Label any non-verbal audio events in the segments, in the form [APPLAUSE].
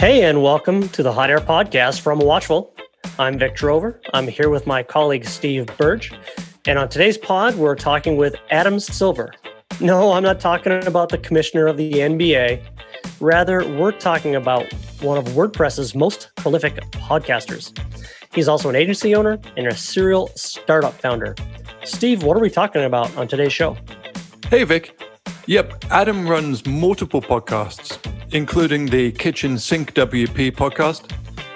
Hey, and welcome to the Hot Air Podcast from Watchful. I'm Vic Drover. I'm here with my colleague Steve Burge. And on today's pod, we're talking with Adam Silver. No, I'm not talking about the commissioner of the NBA. Rather, we're talking about one of WordPress's most prolific podcasters. He's also an agency owner and a serial startup founder. Steve, what are we talking about on today's show? Hey, Vic. Yep, Adam runs multiple podcasts, including the Kitchen Sink WP podcast.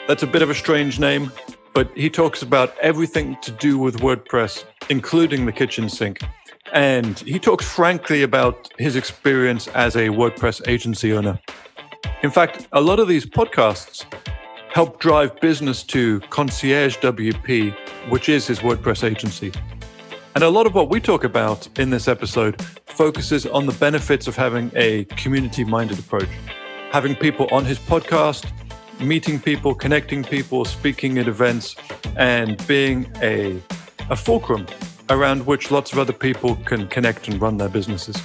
That's a bit of a strange name, but he talks about everything to do with WordPress, including the kitchen sink. And he talks frankly about his experience as a WordPress agency owner. In fact, a lot of these podcasts help drive business to Concierge WP, which is his WordPress agency. And a lot of what we talk about in this episode focuses on the benefits of having a community minded approach. Having people on his podcast, meeting people, connecting people, speaking at events, and being a, a fulcrum around which lots of other people can connect and run their businesses.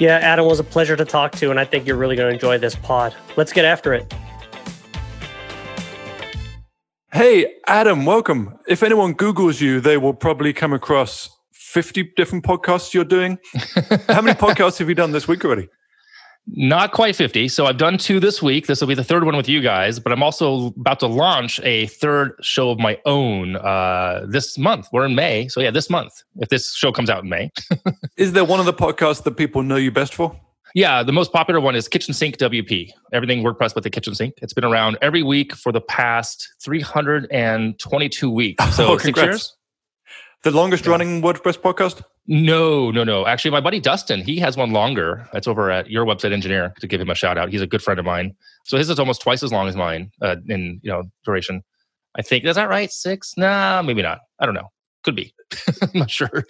Yeah, Adam was a pleasure to talk to, and I think you're really going to enjoy this pod. Let's get after it. Hey, Adam, welcome. If anyone Googles you, they will probably come across 50 different podcasts you're doing. [LAUGHS] How many podcasts have you done this week already? Not quite 50. So I've done two this week. This will be the third one with you guys, but I'm also about to launch a third show of my own uh, this month. We're in May. So yeah, this month, if this show comes out in May. [LAUGHS] Is there one of the podcasts that people know you best for? Yeah, the most popular one is Kitchen Sink WP. Everything WordPress with the kitchen sink. It's been around every week for the past 322 weeks. So [LAUGHS] oh, six years. The longest yeah. running WordPress podcast? No, no, no. Actually, my buddy Dustin, he has one longer. That's over at Your Website Engineer to give him a shout out. He's a good friend of mine. So his is almost twice as long as mine uh, in you know duration. I think is that right? Six? Nah, maybe not. I don't know. Could be. [LAUGHS] I'm not sure.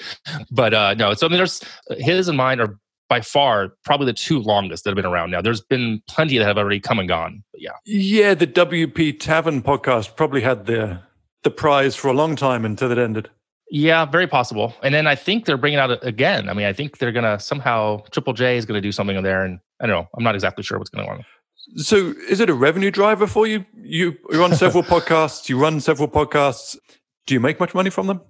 But uh, no. So I mean, there's his and mine are by far probably the two longest that have been around now. There's been plenty that have already come and gone. But yeah. Yeah, the WP Tavern podcast probably had the the prize for a long time until it ended. Yeah, very possible. And then I think they're bringing out again. I mean, I think they're gonna somehow Triple J is gonna do something in there, and I don't know. I'm not exactly sure what's going on. So, is it a revenue driver for you? You you're on several [LAUGHS] podcasts. You run several podcasts. Do you make much money from them?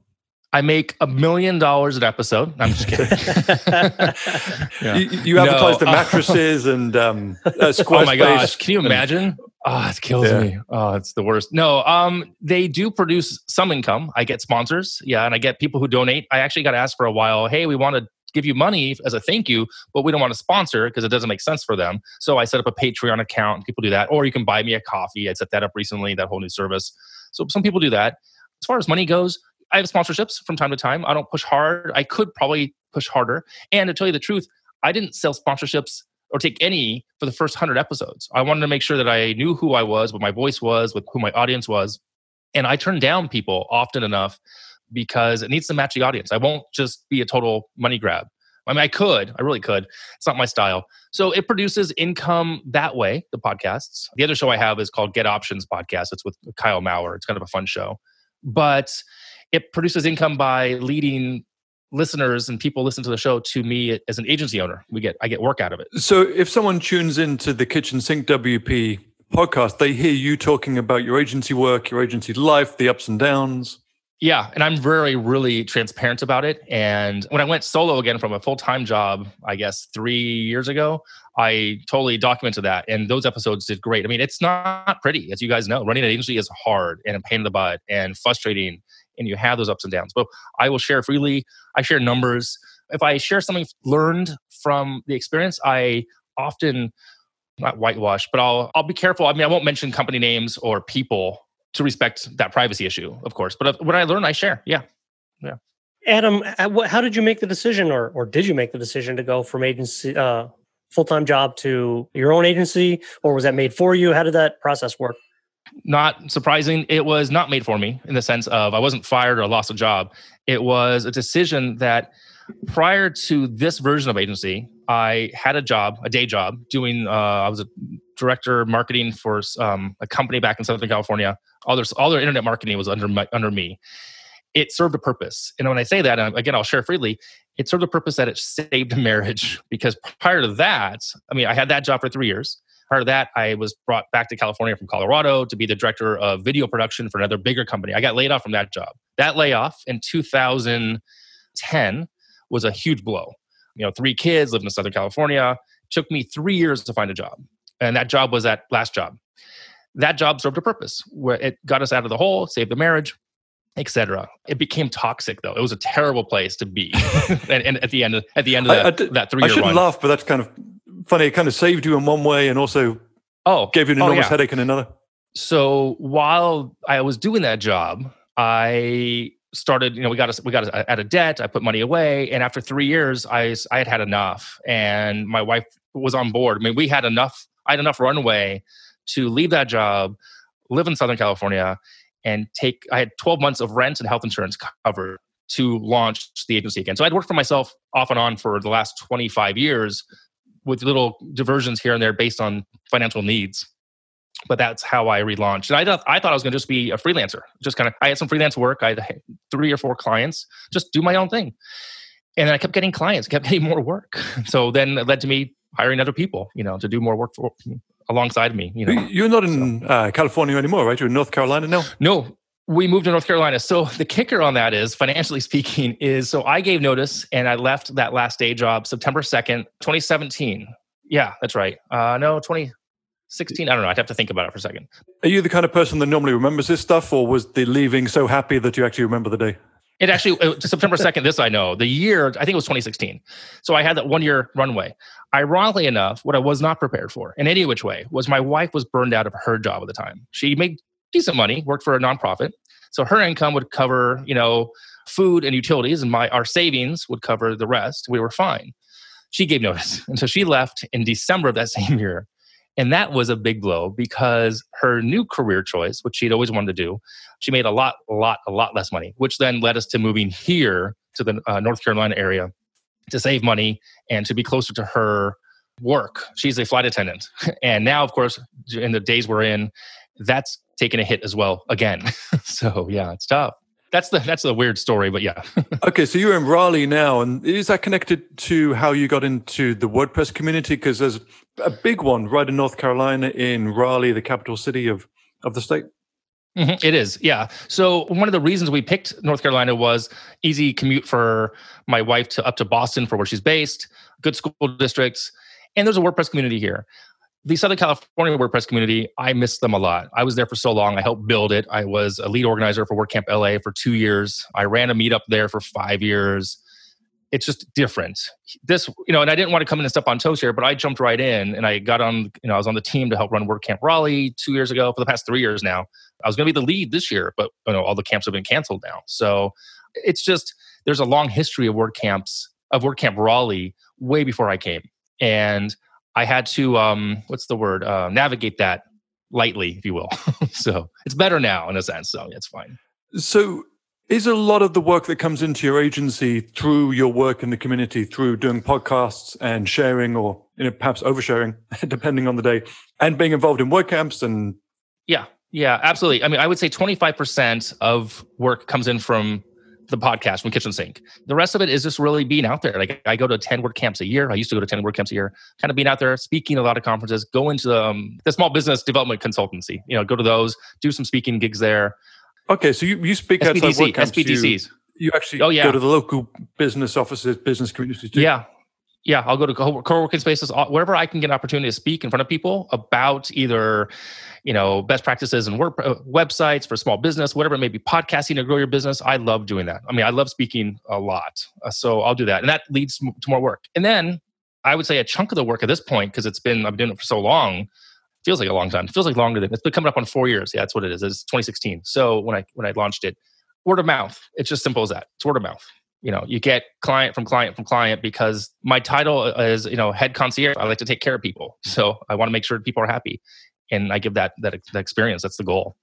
I make a million dollars an episode. I'm just kidding. [LAUGHS] [LAUGHS] yeah. you, you, advertise no, the mattresses and um, [LAUGHS] uh, Oh my gosh! Can you imagine? Oh, it kills yeah. me. Oh, it's the worst. No, um, they do produce some income. I get sponsors, yeah, and I get people who donate. I actually got asked for a while. Hey, we want to give you money as a thank you, but we don't want to sponsor because it doesn't make sense for them. So I set up a Patreon account. People do that, or you can buy me a coffee. I set that up recently. That whole new service. So some people do that. As far as money goes, I have sponsorships from time to time. I don't push hard. I could probably push harder. And to tell you the truth, I didn't sell sponsorships or take any for the first 100 episodes. I wanted to make sure that I knew who I was, what my voice was, with who my audience was. And I turn down people often enough because it needs to match the audience. I won't just be a total money grab. I mean, I could, I really could. It's not my style. So it produces income that way, the podcasts. The other show I have is called Get Options Podcast. It's with Kyle Maurer. It's kind of a fun show. But it produces income by leading listeners and people listen to the show to me as an agency owner. We get I get work out of it. So if someone tunes into the Kitchen Sink WP podcast, they hear you talking about your agency work, your agency life, the ups and downs. Yeah, and I'm very, really transparent about it. And when I went solo again from a full time job, I guess three years ago, I totally documented that. And those episodes did great. I mean, it's not pretty, as you guys know. Running an agency is hard and a pain in the butt and frustrating and you have those ups and downs. But I will share freely. I share numbers. If I share something learned from the experience, I often not whitewash, but I'll I'll be careful. I mean, I won't mention company names or people to respect that privacy issue, of course. But what I learn, I share. Yeah, yeah. Adam, uh, how did you make the decision, or or did you make the decision to go from agency uh, full time job to your own agency, or was that made for you? How did that process work? Not surprising, it was not made for me in the sense of I wasn't fired or lost a job. It was a decision that prior to this version of agency, I had a job, a day job, doing. Uh, I was a director marketing for um, a company back in Southern California. All their all their internet marketing was under my, under me. It served a purpose, and when I say that, again, I'll share freely. It served a purpose that it saved a [LAUGHS] marriage because prior to that, I mean, I had that job for three years. Part of that, I was brought back to California from Colorado to be the director of video production for another bigger company. I got laid off from that job. That layoff in 2010 was a huge blow. You know, three kids, lived in Southern California. Took me three years to find a job. And that job was that last job. That job served a purpose where it got us out of the hole, saved the marriage, etc. It became toxic though. It was a terrible place to be. [LAUGHS] and, and, at the end of, at the end of that, I, I that three year I shouldn't run. laugh, but that's kind of funny. It kind of saved you in one way and also oh, gave you an oh, enormous oh, yeah. headache in another. So while I was doing that job, I started you know we got a, we got a, out of debt i put money away and after three years i i had had enough and my wife was on board i mean we had enough i had enough runway to leave that job live in southern california and take i had 12 months of rent and health insurance covered to launch the agency again so i'd worked for myself off and on for the last 25 years with little diversions here and there based on financial needs but that's how I relaunched. And I thought I thought I was going to just be a freelancer. Just kind of I had some freelance work. I had three or four clients. Just do my own thing. And then I kept getting clients, kept [LAUGHS] getting more work. So then it led to me hiring other people, you know, to do more work for alongside me. You know, you're not in so. uh, California anymore, right? You're in North Carolina now. No, we moved to North Carolina. So the kicker on that is, financially [LAUGHS] speaking, is so I gave notice and I left that last day job September second, 2017. Yeah, that's right. Uh, no, 2016. i don't know i'd have to think about it for a second are you the kind of person that normally remembers this stuff or was the leaving so happy that you actually remember the day it actually it, september 2nd this i know the year i think it was 2016 so i had that one year runway ironically enough what i was not prepared for in any which way was my wife was burned out of her job at the time she made decent money worked for a nonprofit. So her income would cover you know food and utilities and my our savings would cover the rest. We were fine. She gave notice. [LAUGHS] And so she left in december of that [LAUGHS] same year. And that was a big blow because her new career choice, which she'd always wanted to do, she made a lot, a lot, a lot less money, which then led us to moving here to the uh, North Carolina area to save money and to be closer to her work. She's a flight attendant. [LAUGHS] And now, of course, in the days we're in, that's taken a hit as well again. [LAUGHS] so yeah, it's tough that's the that's the weird story, but yeah. [LAUGHS] okay, so you're in Raleigh now, and is that connected to how you got into the WordPress community? Because there's a big one right in North Carolina, in Raleigh, the capital city of of the state. Mm-hmm, it is, yeah. So one of the reasons we picked North Carolina was easy commute for my wife to up to Boston for where she's based, good school districts, and there's a WordPress community here the Southern California WordPress community, I miss them a lot. I was there for so long. I helped build it. I was a lead organizer for WordCamp LA for two years. I ran a meetup there for five years. It's just different. This, you know, and I didn't want to come in and step on toes here, but I jumped right in and I got on, you know, I was on the team to help run WordCamp Raleigh two years ago for the past three years now. I was going to be the lead this year, but, you know, all the camps have been canceled now. So it's just, there's a long history of WordCamps, of WordCamp Raleigh way before I came. And I had to um, what's the word uh, navigate that lightly, if you will. [LAUGHS] so it's better now in a sense. So it's fine. So is a lot of the work that comes into your agency through your work in the community, through doing podcasts and sharing, or you know perhaps oversharing, [LAUGHS] depending on the day, and being involved in WordCamps and yeah, yeah, absolutely. I mean, I would say twenty five percent of work comes in from the podcast from Kitchen Sink. The rest of it is just really being out there. Like I go to 10 WordCamps a year. I used to go to 10 WordCamps a year, kind of being out there, speaking a lot of conferences, go into the, um, the small business development consultancy, you know, go to those, do some speaking gigs there. Okay. So you, you speak SBDC, outside WordCamps. SBDCs. You, you actually oh, yeah. go to the local business offices, business communities too. Yeah yeah, I'll go to co-working spaces wherever I can get an opportunity to speak in front of people about either, you know, best practices and work uh, websites for small business, whatever it may be, podcasting to grow your business. I love doing that. I mean, I love speaking a lot, uh, so I'll do that, and that leads to more work. And then I would say a chunk of the work at this point, because it's been I've been doing it for so long, feels like a long time. It feels like longer than it's been coming up on four years. Yeah, that's what it is. It's 2016. So when I when I launched it, word of mouth. It's just simple as that. It's word of mouth you know you get client from client from client because my title uh, is you know head concierge. I like to take care of people. So i want to make sure people are happy and i give that that, that experience. That's the goal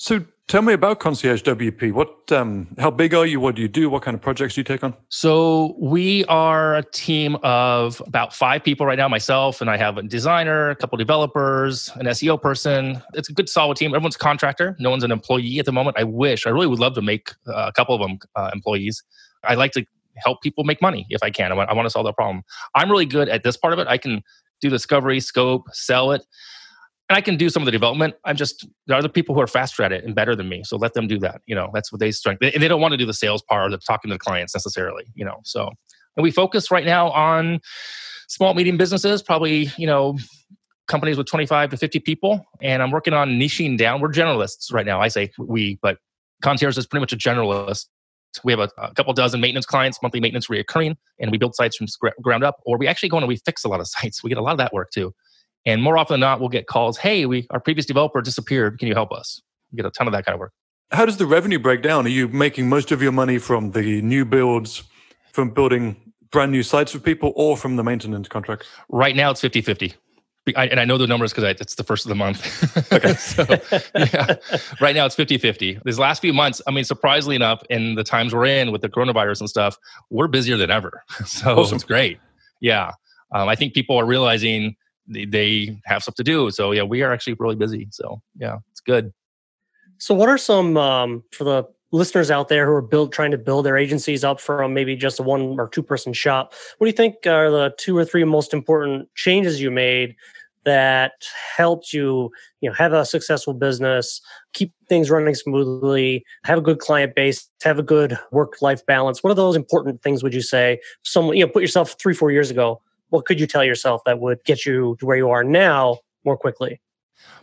so tell me about concierge wp what um, how big are you? What do you do? What kind of projects do you take on? So we are a team of about five people right now myself and i have a designer a couple developers an seo person. It's a good solid team. Everyone's a contractor. No one's an employee at the moment. I wish i really would love to make uh, a couple of them uh, employees. I like to help people make money if I can. I want, I want to solve that problem. I'm really good at this part of it. I can do discovery, scope, sell it. And I can do some of the development. I'm just there are other people who are faster at it and better than me. So let them do that. You know, that's what they strength. And they don't want to do the sales part or the talking to the clients necessarily. You know, so and we focus right now on small medium businesses, probably you know companies with 25 to 50 people. And I'm working on niching down. We're generalists right now. I say we, but Concierge is pretty much a generalist. We have a, a, couple dozen maintenance clients, monthly maintenance reoccurring, and we build sites from ground up, or we actually go and we fix a lot of [LAUGHS] sites. We get a lot of that work too. And more often than not, we'll get calls, hey, we our previous developer disappeared. Can you help us? We get a ton of that kind of work. How does the revenue break down? Are you making most of your money from the new builds, from building brand new sites for people, or from the maintenance contracts? Right now, it's 50 50. I, and I know the numbers because it's the first of the month. Okay. [LAUGHS] so, yeah. Right now it's 50 50. These last few months, I mean, surprisingly enough, in the times we're in with the coronavirus and stuff, we're busier than ever. [LAUGHS] So awesome. it's great. Yeah. Um, I think people are realizing they have stuff to do. So yeah, we are actually really busy. So yeah, it's good. So what are some um, for the listeners out there who are build trying to build their agencies up from maybe just a one or two person shop? What do you think are the two or three most important changes you made that helped you, you know, have a successful business, keep things running smoothly, have a good client base, have a good work life balance? What are those important things would you say? Some, you know, put yourself three, four years ago what could you tell yourself that would get you to where you are now more quickly?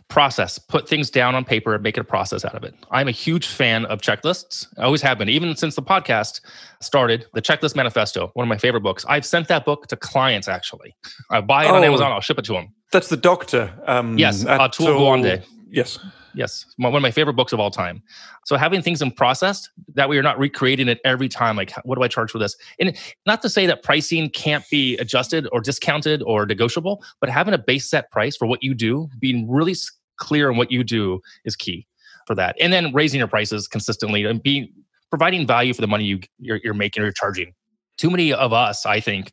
Process. Put things down on paper and make it a process out of it. I'm a huge fan of checklists. I always have been, even since the podcast started. The Checklist Manifesto, one of my favorite books. I've sent that book to clients actually. I buy it oh, on Amazon. I'll ship it to them. That's the doctor. Um, yes, Atul Gawande. Yes. Yes, one of my favorite books of all time. So having things in process that we are not recreating it every time. Like, what do I charge for this? And not to say that pricing can't be adjusted or discounted or negotiable, but having a base set price for what you do, being really clear on what you do, is key for that. And then raising your prices consistently and being providing value for the money you you're, you're making or you're charging. Too many of us, I think,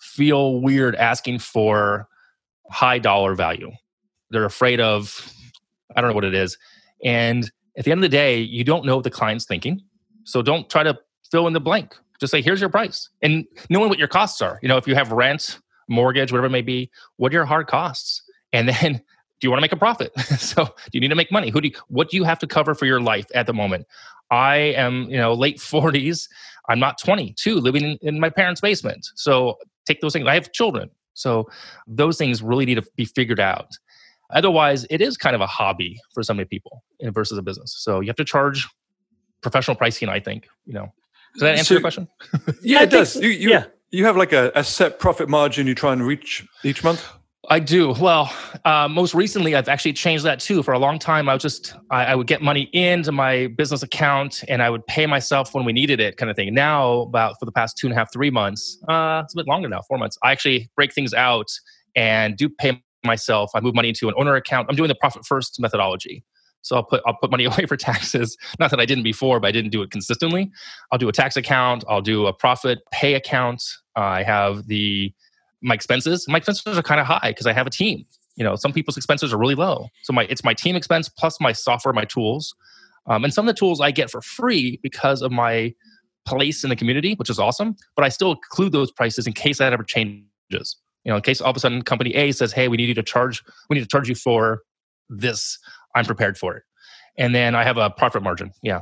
feel weird asking for high dollar value. They're afraid of I don't know what it is. And at the end of the day, you don't know what the client's thinking. So don't try to fill in the blank. Just say, here's your price. And knowing what your costs are. You know, if you have rent, mortgage, whatever it may be, what are your hard costs? And then [LAUGHS] do you want to make a profit? [LAUGHS] so do you need to make money? Who do you, what do you have to cover for your life at the moment? I am, you know, late [LAUGHS] 40s. I'm not 22, living in, in my parents' basement. So take those things. I have children. So those things really need to be figured out. Otherwise, it is kind of a hobby for so many people versus a business. So you have to charge professional pricing, I think. You know, does that answer so, your question? [LAUGHS] yeah, it does. You, you, yeah. you have like a, a set profit margin you try and reach each month? I do. Well, uh, most recently, I've actually changed that too. For a long time, I was just I, I, would get money into my business account and I would pay myself when we needed it, kind of thing. Now, about for the past two and a half, three months, uh, it's a bit longer now, four months. I actually break things out and do pay myself. I move money into an owner account. I'm doing the profit first methodology. So I'll put I'll put money [LAUGHS] away for taxes. Not that I didn't before, but I didn't do it consistently. I'll do a tax account. I'll do a profit pay account. Uh, I have the my expenses. My expenses are kind of high because I have a team. You know, some people's expenses are really low. So my it's my team expense plus my software, my tools, um, and some of the tools I get for free because of my place in the community, which is awesome. But I still include those prices in case that ever changes. You know, in case all of a sudden company A says, "Hey, we need you to charge. We need to charge you for this." I'm prepared for it, and then I have a profit margin. Yeah.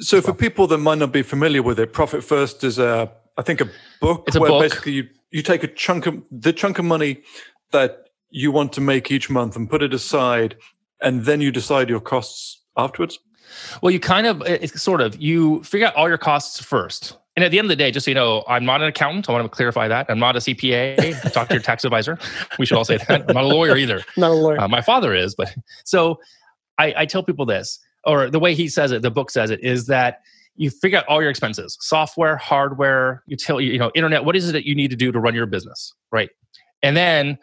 So, for people that might not be familiar with it, Profit First is a, I think, a book it's a where book. basically you you take a chunk of the chunk of money that you want to make each month and put it aside, and then you decide your costs afterwards. Well, you kind of, it's sort of, you figure out all your costs first. And at the end of the day, just so you know, I'm not an accountant. I want to clarify that. I'm not a CPA. [LAUGHS] Talk to your tax advisor. We should all say that. I'm not a lawyer either. [LAUGHS] not a lawyer. Uh, my father is, but [LAUGHS] so I, I tell people this, or the way he says it, the book says it, is that you figure out all your expenses: software, hardware, utility, you know, internet. What is it that you need to do to run your business, right? And then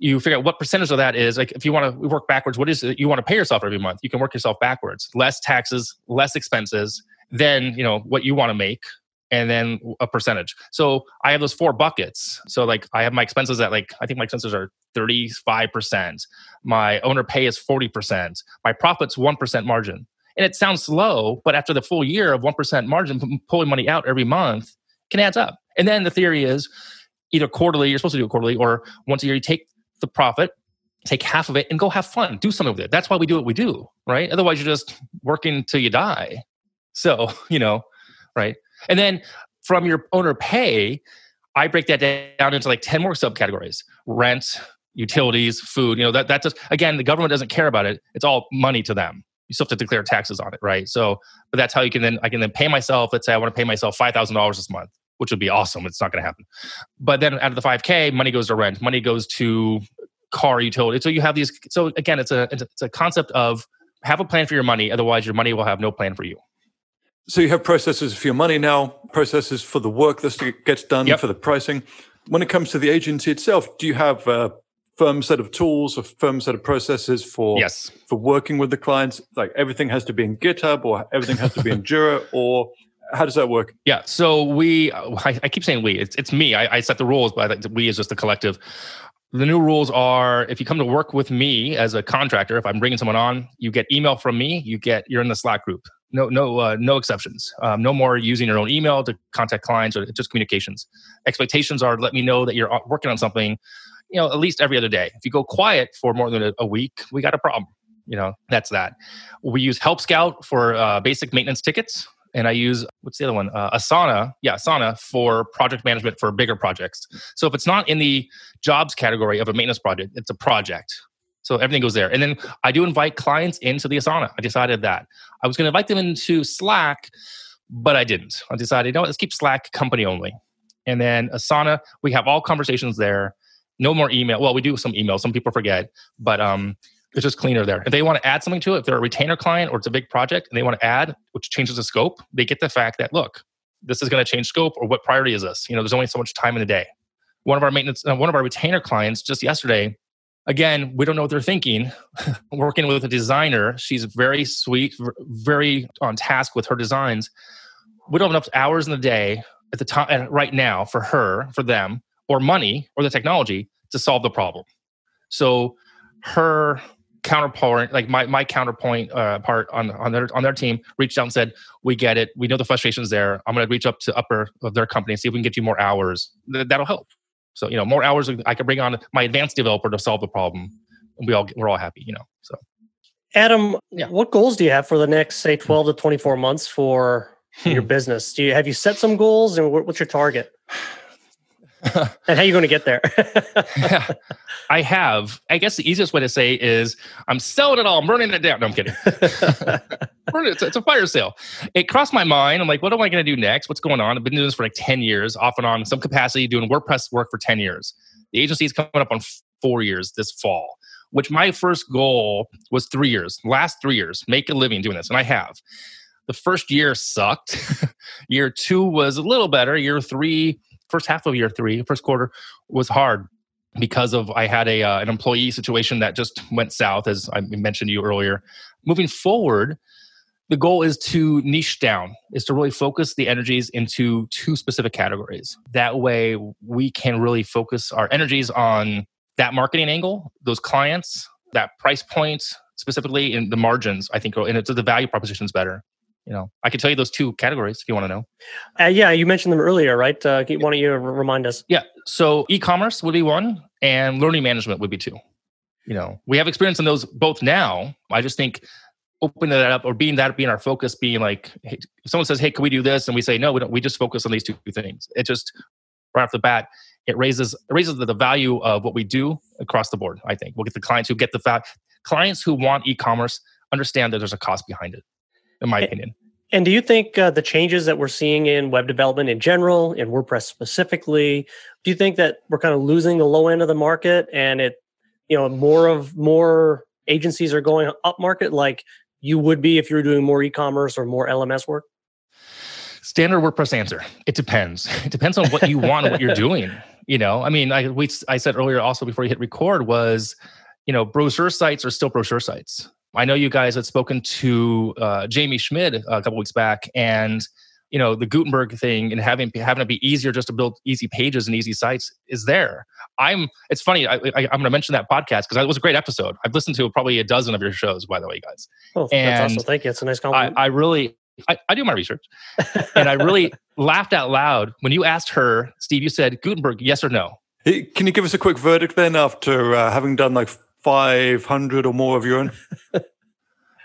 you figure out what percentage of that is like if you want to work backwards what is it you want to pay yourself every month you can work yourself backwards less taxes less expenses then you know what you want to make and then a percentage. So I have those four buckets. So like I have my expenses at like I think my expenses are 35%. My owner pay is 40%. My profit's 1% margin. And it sounds low, but after the full year of 1% margin pulling money out every month can add up. And then the theory is either quarterly, you're supposed to do it quarterly, or once a year, you take the profit, take half of it, and go have fun, do something with it. That's why we do what we do, right? Otherwise, you're just working till you die. So, [LAUGHS] you know, right? And then from your owner pay, I break that down into like 10 more subcategories rent, utilities, food. You know, that, that just, again, the government doesn't care about it. It's all money to them. You still have to declare taxes on it, right? So, but that's how you can then, I can then pay myself, let's say I want to pay myself $5,000 this month which would be awesome. It's not going to happen. But then out of the 5K, money goes to rent, money goes to car utility. So you have these. So again, it's a it's a concept of have a plan for your money. Otherwise, your money will have no plan for you. So you have processes for your money now, processes for the work that gets done, yep. for the pricing. When it comes to the agency itself, do you have a firm set of tools, a firm set of processes for yes. for working with the clients? Like everything has to be in GitHub, or everything has to be in [LAUGHS] Jira, or how does that work? Yeah. So we, I, I keep saying we, it's, it's me. I, I, set the rules, but we is just a collective. The new rules are if you come to work with me as a contractor, if I'm bringing someone on, you get email from me, you get, you're in the Slack group. No, no, uh, no exceptions. Um, no more using your own email to contact clients or just communications. Expectations are let me know that you're uh, working on something, you know, at least every other day. If you go quiet for more than a, week, we got a problem you know that's that we use help scout for uh, basic maintenance tickets and I use what's the other one? Uh, Asana. Yeah, Asana for project management for bigger projects. So if it's not in the jobs category of a maintenance project, it's a project. So everything goes there. And then I do invite clients into the Asana. I decided that I was going to invite them into Slack, but I didn't. I decided, you know, let's keep Slack company only. And then Asana, we have all conversations there. No more email. Well, we do some email. Some people forget, but um, it's just cleaner there. If they want to add something to it, if they're a retainer client or it's a big project and they want to add, which changes the scope, they get the fact that look, this is going to change scope or what priority is this? You know, there's only so much time in the day. One of our maintenance, uh, one of our retainer clients just yesterday, again, we don't know what they're thinking. [LAUGHS] Working with a designer, she's very sweet, very on task with her designs. We don't have enough hours in the day at the time right now for her, for them, or money or the technology to solve the problem. So her counterpoint, like my my counterpoint uh, part on on their on their team, reached out and said, "We get it. We know the frustrations there. I'm going to reach up to upper of their company and see if we can get you more hours. Th- that'll help. So you know, more hours. I can bring on my advanced developer to solve the problem, and we all we're all happy. You know, so." Adam, yeah. what goals do you have for the next, say, 12 to 24 months for your business? Do you have you set some goals and what's your target? And how are you going to get there? [LAUGHS] yeah, I have. I guess the easiest way to say is I'm selling it all. I'm burning it down. No, I'm kidding. [LAUGHS] it's, it's, a fire sale. It crossed my mind. I'm like, what am I going to do next? What's going on? I've been doing this for like 10 years, off and on, some capacity, doing WordPress work for 10 years. The agency is coming up on four years this fall, which my first goal was three years, last three years, make a living doing this. And I have. The first year sucked. [LAUGHS] year two was a little better. Year three, first half of year three, first quarter was hard because of I had a uh, an employee situation that just went south, as I mentioned to you earlier. Moving forward, the goal is to niche down, is to really focus the energies into two specific categories. That way, we can really focus our energies on that marketing angle, those clients, that price point, specifically in the margins. I think, and it's the value proposition is better you know, I can tell you those two categories if you want to know. Uh, yeah, you mentioned them earlier, right? Uh, why don't you remind us? Yeah. So e-commerce would be one, and learning management would be two. You know, we have experience in those both now. I just think opening that up or being that being our focus, being like, hey, if someone says, "Hey, can we do this?" and we say, "No, we don't," we just focus on these two things. It just right off the bat, it raises it raises the, the value of what we do across the board. I think we'll get the clients who get the fact clients who want e-commerce understand that there's a cost behind it in my opinion. And do you think uh, the changes that we're seeing in web development in general, in WordPress specifically, do you think that we're kind of losing the low end of the market and it, you know, more of more agencies are going up market like you would be if you were doing more e-commerce or more LMS work? Standard WordPress answer. It depends. [LAUGHS] It depends on what you want and what you're doing. You know, I mean, I we I said earlier also before you hit record was, you know, brochure sites are still brochure sites I know you guys had spoken to uh, Jamie Schmid a couple weeks back, and you know the Gutenberg thing and having having it be easier just to build easy pages and easy sites is there. I'm. It's funny. I, am going to mention that podcast because it was a great episode. I've listened to probably a dozen of your shows, by the way, guys. Oh, and that's awesome. Thank you. It's a nice compliment. I, I really I, I do my research. and I really [LAUGHS] laughed out loud when you asked her, Steve, you said Gutenberg, yes or no? Can you give us a quick verdict then after uh, having done like 500 or more of your own? [LAUGHS]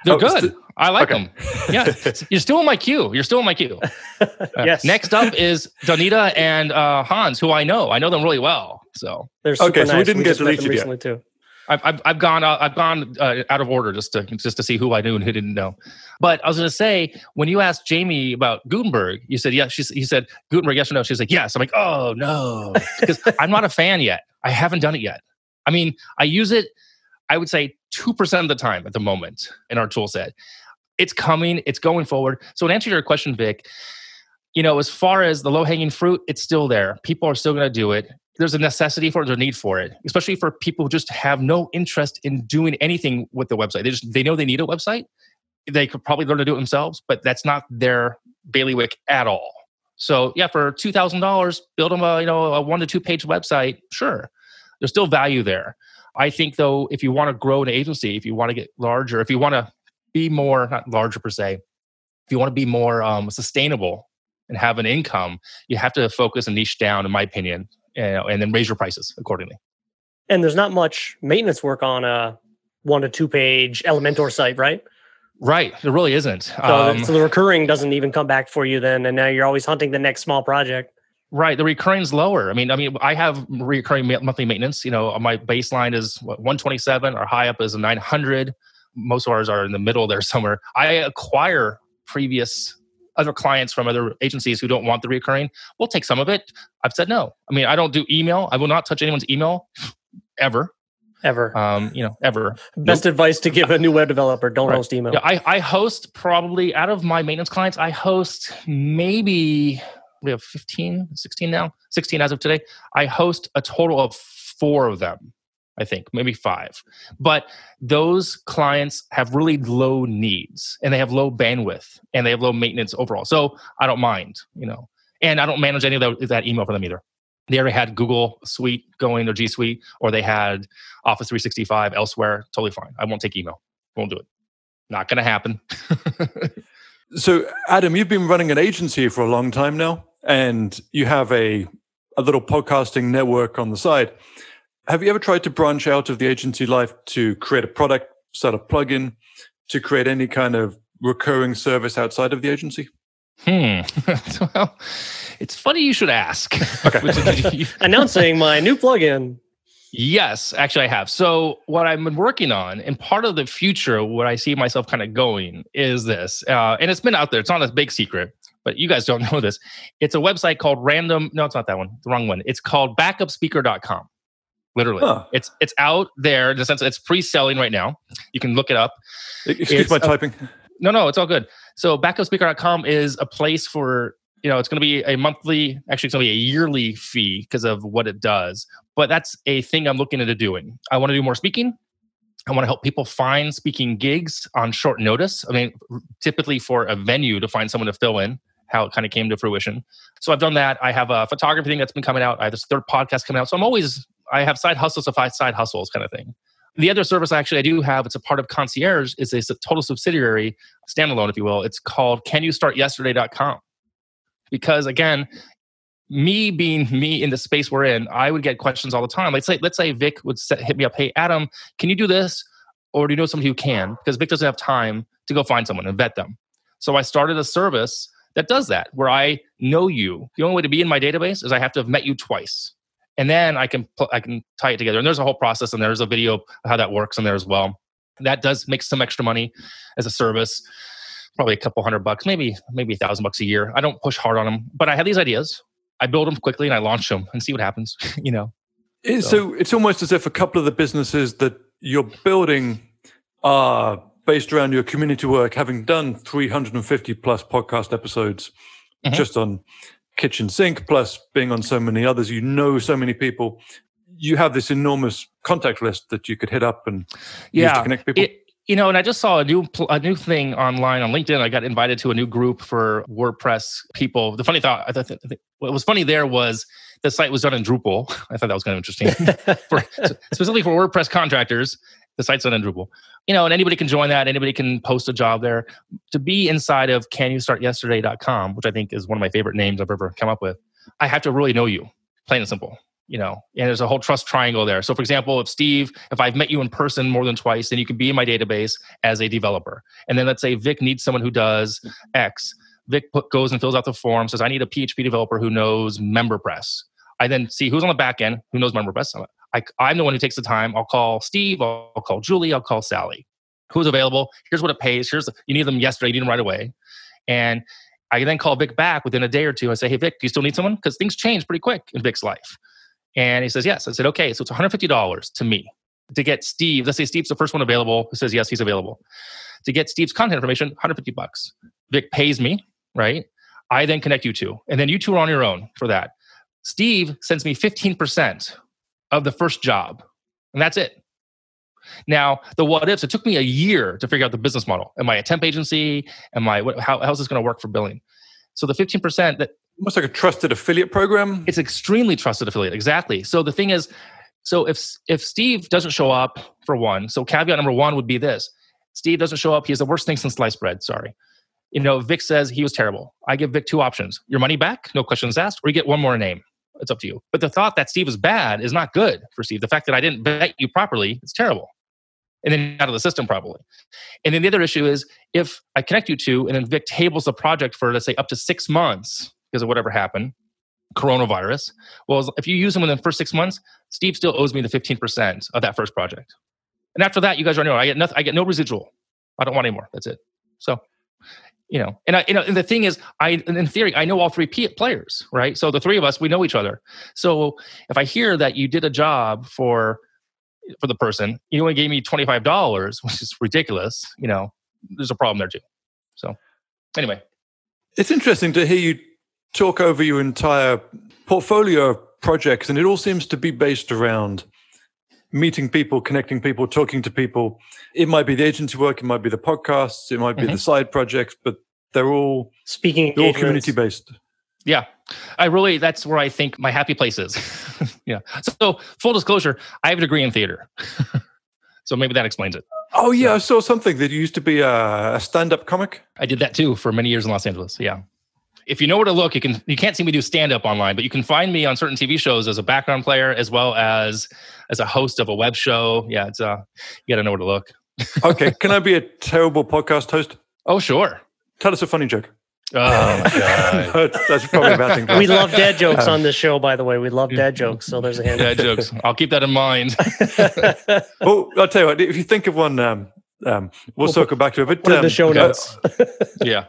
They're oh, good. St- I like okay. them. Yeah, [LAUGHS] you're still in my queue. You're still in my queue. [LAUGHS] Uh, yes. Next up is Donata and uh, Hans, who I know. I know them really well. So they're okay. Nice. So we didn't we get deleted recently yet. too. I've, I've, I've gone uh, I've gone uh, out of order just to just to see who I knew and who didn't know. But I was going to say when you asked Jamie about Gutenberg, you said yes. She he said Gutenberg yes or no. She's like yes. I'm like oh no because I'm not a fan yet. I haven't done it yet. I mean I use it. I would say two percent of the time at the moment in our tool set. It's coming. It's going forward. So in answer to your question, Vic, you know as far as the low hanging fruit, it's still there. People are still going to do it there's a necessity for it, there's a need for it, especially for people who just have no interest in doing anything with the website. They just they know they need a website. They could probably learn to do it themselves, but that's not their bailiwick at all. So yeah, for two thousand dollars, build them a you know a one to two page website. Sure, there's still value there. I think though, if you want to grow an agency, if you want to get larger, if you want to be more not larger per se, if you want to be more um, sustainable and have an income, you have to focus and niche down, in my opinion, and then raise your prices accordingly. And there's not much maintenance work on a one to two page Elementor site, right? Right. There really isn't. So, um, so the recurring doesn't even come back for you then, and now you're always hunting the next small project. Right. The recurring's lower. I mean, I mean, I have recurring monthly maintenance. You know, my baseline is what, 127. Our high up is a 900. Most of ours are in the middle there [LAUGHS] somewhere. I acquire previous other clients from other agencies who don't want the recurring, we'll take some of it. I've said no. I mean, I don't do email. I will not touch anyone's email [LAUGHS] ever. Ever. Um, you know, ever. [LAUGHS] Best nope. advice to give a new web developer, don't right. host email. Yeah, I, I host probably out of my maintenance clients, I host maybe we have 15, 16 now, 16 as of today. I host a total of four of them. I think, maybe five. But those clients have really low needs and they have low bandwidth and they have low maintenance overall. So I don't mind, you know, and I don't manage any of that, that email for them either. They already had Google Suite going or G Suite, or they had Office 365 elsewhere. Totally fine. I won't take email. Won't do it. Not going to happen. [LAUGHS] so, Adam, you've been running an agency for a long time now, and you have a, a little podcasting network on the side. Have you ever tried to branch out of the agency life to create a product, set a plugin, to create any kind of recurring service outside of the agency? Hmm. [LAUGHS] well, it's funny you should ask. Okay. [LAUGHS] Announcing my new plugin. Yes, actually, I have. So, what I've been working on, and part of the future, what I see myself kind of going is this, uh, and it's been out there. It's not a big secret, but you guys don't [LAUGHS] know this. It's a website called Random. No, it's not that one. The wrong one. It's called BackupSpeaker.com literally huh. it's it's out there in the sense it's pre-selling right now you can look it up excuse it's my typing no no it's all good so backupspeaker.com is a place for you know it's going to be a monthly actually it's going to be a yearly fee because of what it does but that's a thing i'm looking into doing i want to do more speaking I want to help people find speaking gigs on short notice. I mean, typically for a venue to find someone to fill in, how it kind of came to fruition. So I've done that. I have a photography thing that's been coming out. I have this third podcast coming out. So I'm always I have side hustles of side hustles kind of thing. The other service I actually I do have, it's a part of Concierge, is a total subsidiary, standalone, if you will. It's called canyoustartyesterday.com. Because again, me being me in the space we're in, I would get questions all the time. Let's say, let's say Vic would set, hit me up, hey, Adam, can you do this? Or do you know somebody who can? Because Vic doesn't have time to go find someone and vet them. So I started a service that does that, where I know you. The only way to be in my database is I have to have met you twice and then I can I can tie it together. And there's a whole process, and there's a video how that works in there as well. That does make some extra money as a service, probably a couple hundred bucks, maybe maybe a thousand bucks a year. I don't push hard on them, but I have these ideas. I build them quickly and I launch them and see what happens. [LAUGHS] you know. So. so it's almost as if a couple of the businesses that you're building are based around your community work, having done 350 plus podcast episodes mm-hmm. just on kitchen sink plus being on so many others you know so many people you have this enormous contact list that you could hit up and yeah, use to connect people it, you know and i just saw a new a new thing online on linkedin i got invited to a new group for wordpress people the funny thought i thought what was funny there was the site was done in drupal [LAUGHS] i thought that was kind of interesting [LAUGHS] for, specifically for wordpress contractors The site's done in Drupal. You know, and anybody can join that. Anybody can post a job there. To be inside of canyoustartyesterday.com, which I think is one of my favorite names I've ever come up with, I have to really know you, plain and simple. You know, and there's a whole trust triangle there. So, for example, if Steve, if I've met you in person more than twice, then you can be in my database as a developer. And then let's say Vic needs someone who does X. Vic put, goes and fills out the form, says, I need a PHP developer who knows MemberPress. I then see who's on the back end, who knows MemberPress. I, I'm the one who takes the time. I'll call Steve, I'll, call Julie, I'll call Sally. Who's available? Here's what it pays. Here's you need them yesterday, you need them right away. And I then call Vic back within a day or two and say, Hey, Vic, do you still need someone? Because things change pretty quick in Vic's life. And he says, Yes. I said, Okay, so it's $150 to me to get Steve. Let's say Steve's the first one available who says, Yes, he's available. To get Steve's content information, 150 bucks. Vic pays me, right? I then connect you two. And then you two are on your own for that. Steve sends me 15% of the first job, and that's it. Now, the what ifs, it took me a year to figure out the business model. Am I a temp agency? Am I, how, how's this going to work for billing? So the 15% that. Almost like a trusted affiliate program. It's extremely trusted affiliate, exactly. So the thing is, so if if Steve doesn't show up for one, so caveat number one would be this: Steve doesn't show up. He's the worst thing since sliced bread. Sorry. You know, Vic says he was terrible. I give Vic two options: your money back, no questions asked, or you get one more name. It's up to you. But the thought that Steve is bad is not good for Steve. The fact that I didn't bet you properly, it's terrible. And then out of the system probably. And then the other issue is if I connect you to, and then Vic tables the project for, let's say, up to six months because of whatever happened, coronavirus. Well, if you use them within the first six months, Steve still owes me the 15% of that first project. And after that, you guys are know I get nothing, I get no residual. I don't want any more. That's it. So you know and i you know and the thing is i in theory i know all three players right so the three of us we know each other so if i hear that you did a job for for the person you only gave me $25 which is ridiculous you know there's a problem there too so anyway it's interesting to hear you talk over your entire portfolio of projects and it all seems to be based around meeting people, connecting people, talking to people. It might be the agency work, it might be the podcasts, it might be mm-hmm. the side projects, but they're all speaking they're all community based. Yeah. I really that's where I think my happy place is. [LAUGHS] yeah. So full disclosure, I have a degree in theater. [LAUGHS] so maybe that explains it. Oh yeah, so. I saw something that you used to be a, a stand-up comic. I did that too for many years in Los Angeles. Yeah if you know where to look, you can you can't see me do stand up online, but you can find me on certain TV shows as a background player as well as as a host of a web show. Yeah, it's uh you got to know where to look. [LAUGHS] okay, can I be a terrible podcast host? Oh, sure. Tell us a funny joke. Oh my god, [LAUGHS] that's probably a bad thing. We love dad jokes on this show, by the way. We love dad [LAUGHS] jokes, so there's a hand. Dad jokes. I'll keep that in mind. oh, I'll tell you what. If you think of one, um, um, we'll, we'll circle back to it. But um, the show notes. yeah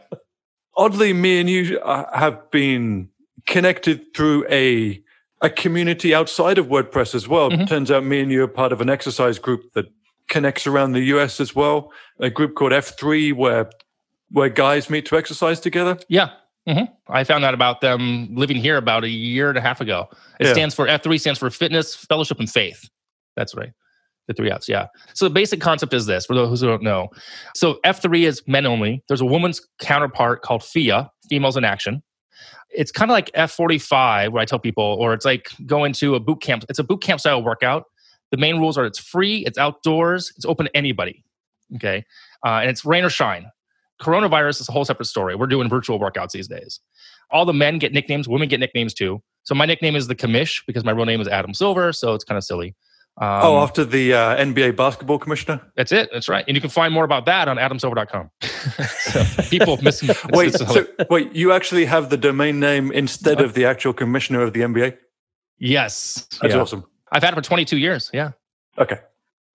oddly, me and you uh, have been connected through a a community outside of WordPress as well. Mm-hmm. Turns out me and you are part of an exercise group that connects around the US as well. A group called F3 where where guys meet to exercise together. Yeah. Mm-hmm. I found out about them living here about a year and a half ago. It yeah. stands for F3 stands for Fitness, Fellowship, and Faith. That's right. The three F's, yeah. So the basic concept is this for those who don't know. So F3 is men only. There's a woman's counterpart called FIA, Females in Action. It's kind of like F45, where I tell people, or it's like going to a boot camp. It's a boot camp style workout. The main rules are it's free, it's outdoors, it's open to anybody. Okay. Uh, and it's rain or shine. Coronavirus is a whole separate story. We're doing virtual workouts these days. All the men get nicknames, women get nicknames too. So my nickname is the commish because my real name is Adam Silver. So it's kind of silly. Um, oh, after the uh, NBA basketball commissioner? That's it. That's right. And you can find more about that on adamsilver.com. [LAUGHS] so people missing. [LAUGHS] [LAUGHS] wait, so, wait, you actually have the domain name instead of the actual commissioner of the NBA? Yes. That's yeah. awesome. I've had it for 22 years. Yeah. Okay.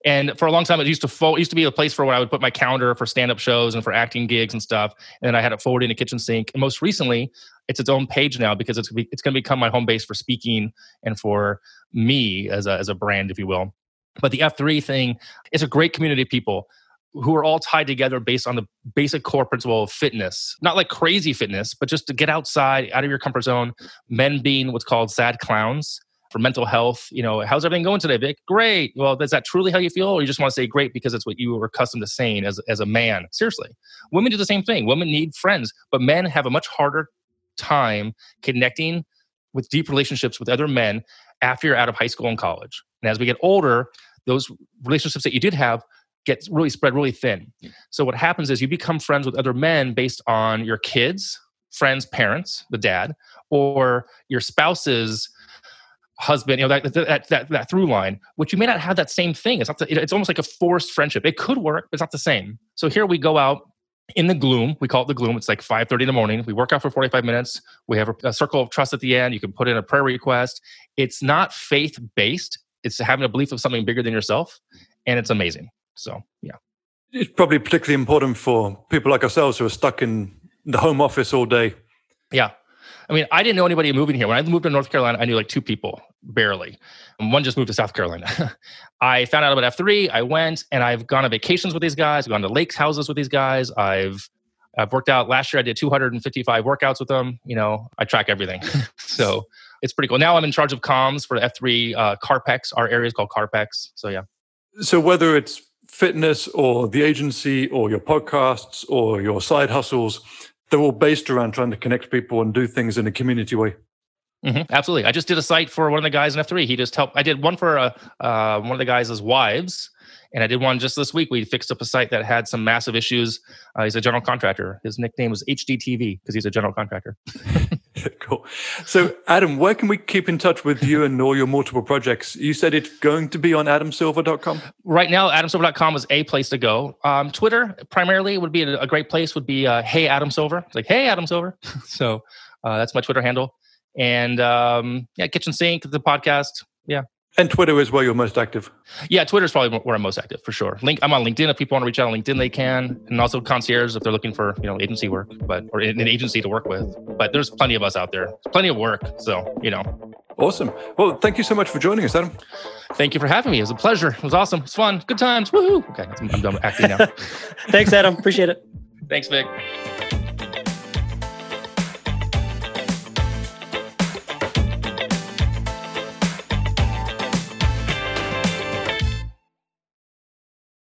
And for a long time, it used to fo- used to be a place for where I would put my calendar for stand up shows and for acting gigs and stuff. And I had it forwarded in a kitchen sink. And most recently, it's its own page now because it's it's going to become my home base for speaking and for me as a as a brand, if you will. But the F3 thing is a great community of people who are all tied together based on the basic core principle of fitness. Not like crazy fitness, but just to get outside, out of your comfort zone. Men being what's called sad clowns for mental health. You know, how's everything going today, Vic? Great. Well, is that truly how you feel? Or you just want to say great because it's what you were accustomed to saying as, as a man? Seriously. Women do the same thing. Women need friends, but men have a much harder time connecting with deep relationships with other men after you're out of high school and college. And as we get older, those relationships that you did have get really spread really thin. So what happens is you become friends with other men based on your kids, friends, parents, the dad, or your spouse's husband, you know, that, that, that, that through line, which you may not have that same thing. It's not, the, it's almost like a forced friendship. It could work, but it's not the same. So here we go out in the gloom. We call it the gloom. It's like 5.30 in the morning. We work out for 45 minutes. We have a, a circle of trust at the end. You can put in a prayer request. It's not faith-based. It's having a belief of something bigger than yourself. And it's amazing. So, yeah. It's probably particularly important for people like ourselves who are stuck in the home office all day. Yeah. I mean, I didn't know anybody moving here. When I moved to North Carolina, I knew like two people, barely. And one just moved to South Carolina. [LAUGHS] I found out about F3. I went and I've gone on vacations with these guys. I've gone to lakes houses with these guys. I've I've worked out last year. I did 255 workouts with them. You know, I track everything. [LAUGHS] so it's pretty cool. Now I'm in charge of comms for F3 uh, Carpex. Our area is called Carpex. So yeah. So whether it's fitness or the agency or your podcasts or your side hustles, they're all based around trying to connect people and do things in a community way. Mm-hmm, absolutely. I just did a site for one of the guys in F3. He just helped. I did one for uh, uh, one of the guys' wives, and I did one just this week. We fixed up a site that had some massive issues. Uh, he's a general contractor. His nickname was HDTV because he's a general contractor. [LAUGHS] cool. So, Adam, where can we keep in touch with you and all your multiple projects? You said it's going to be on adamsilver.com. Right now, adamsilver.com is a place to go. Um, Twitter primarily would be a, a great place. Would be uh, Hey Adam Silver. It's like Hey Adam Silver. [LAUGHS] so uh, that's my Twitter handle. And um, yeah, Kitchen Sink, the podcast. Yeah, and Twitter is where you're most active. Yeah, Twitter is probably where I'm most active for sure. Link, I'm on LinkedIn. If people want to reach out on LinkedIn, they can, and also concierge if they're looking for you know agency work, but or an agency to work with. But there's plenty of us out there. plenty of work, so you know. Awesome. Well, thank you so much for joining us, Adam. Thank you for having me. It was a pleasure. It was awesome. It's fun. Good times. Woohoo! Okay, I'm done acting now. [LAUGHS] Thanks, Adam. Appreciate it. Thanks, Vic.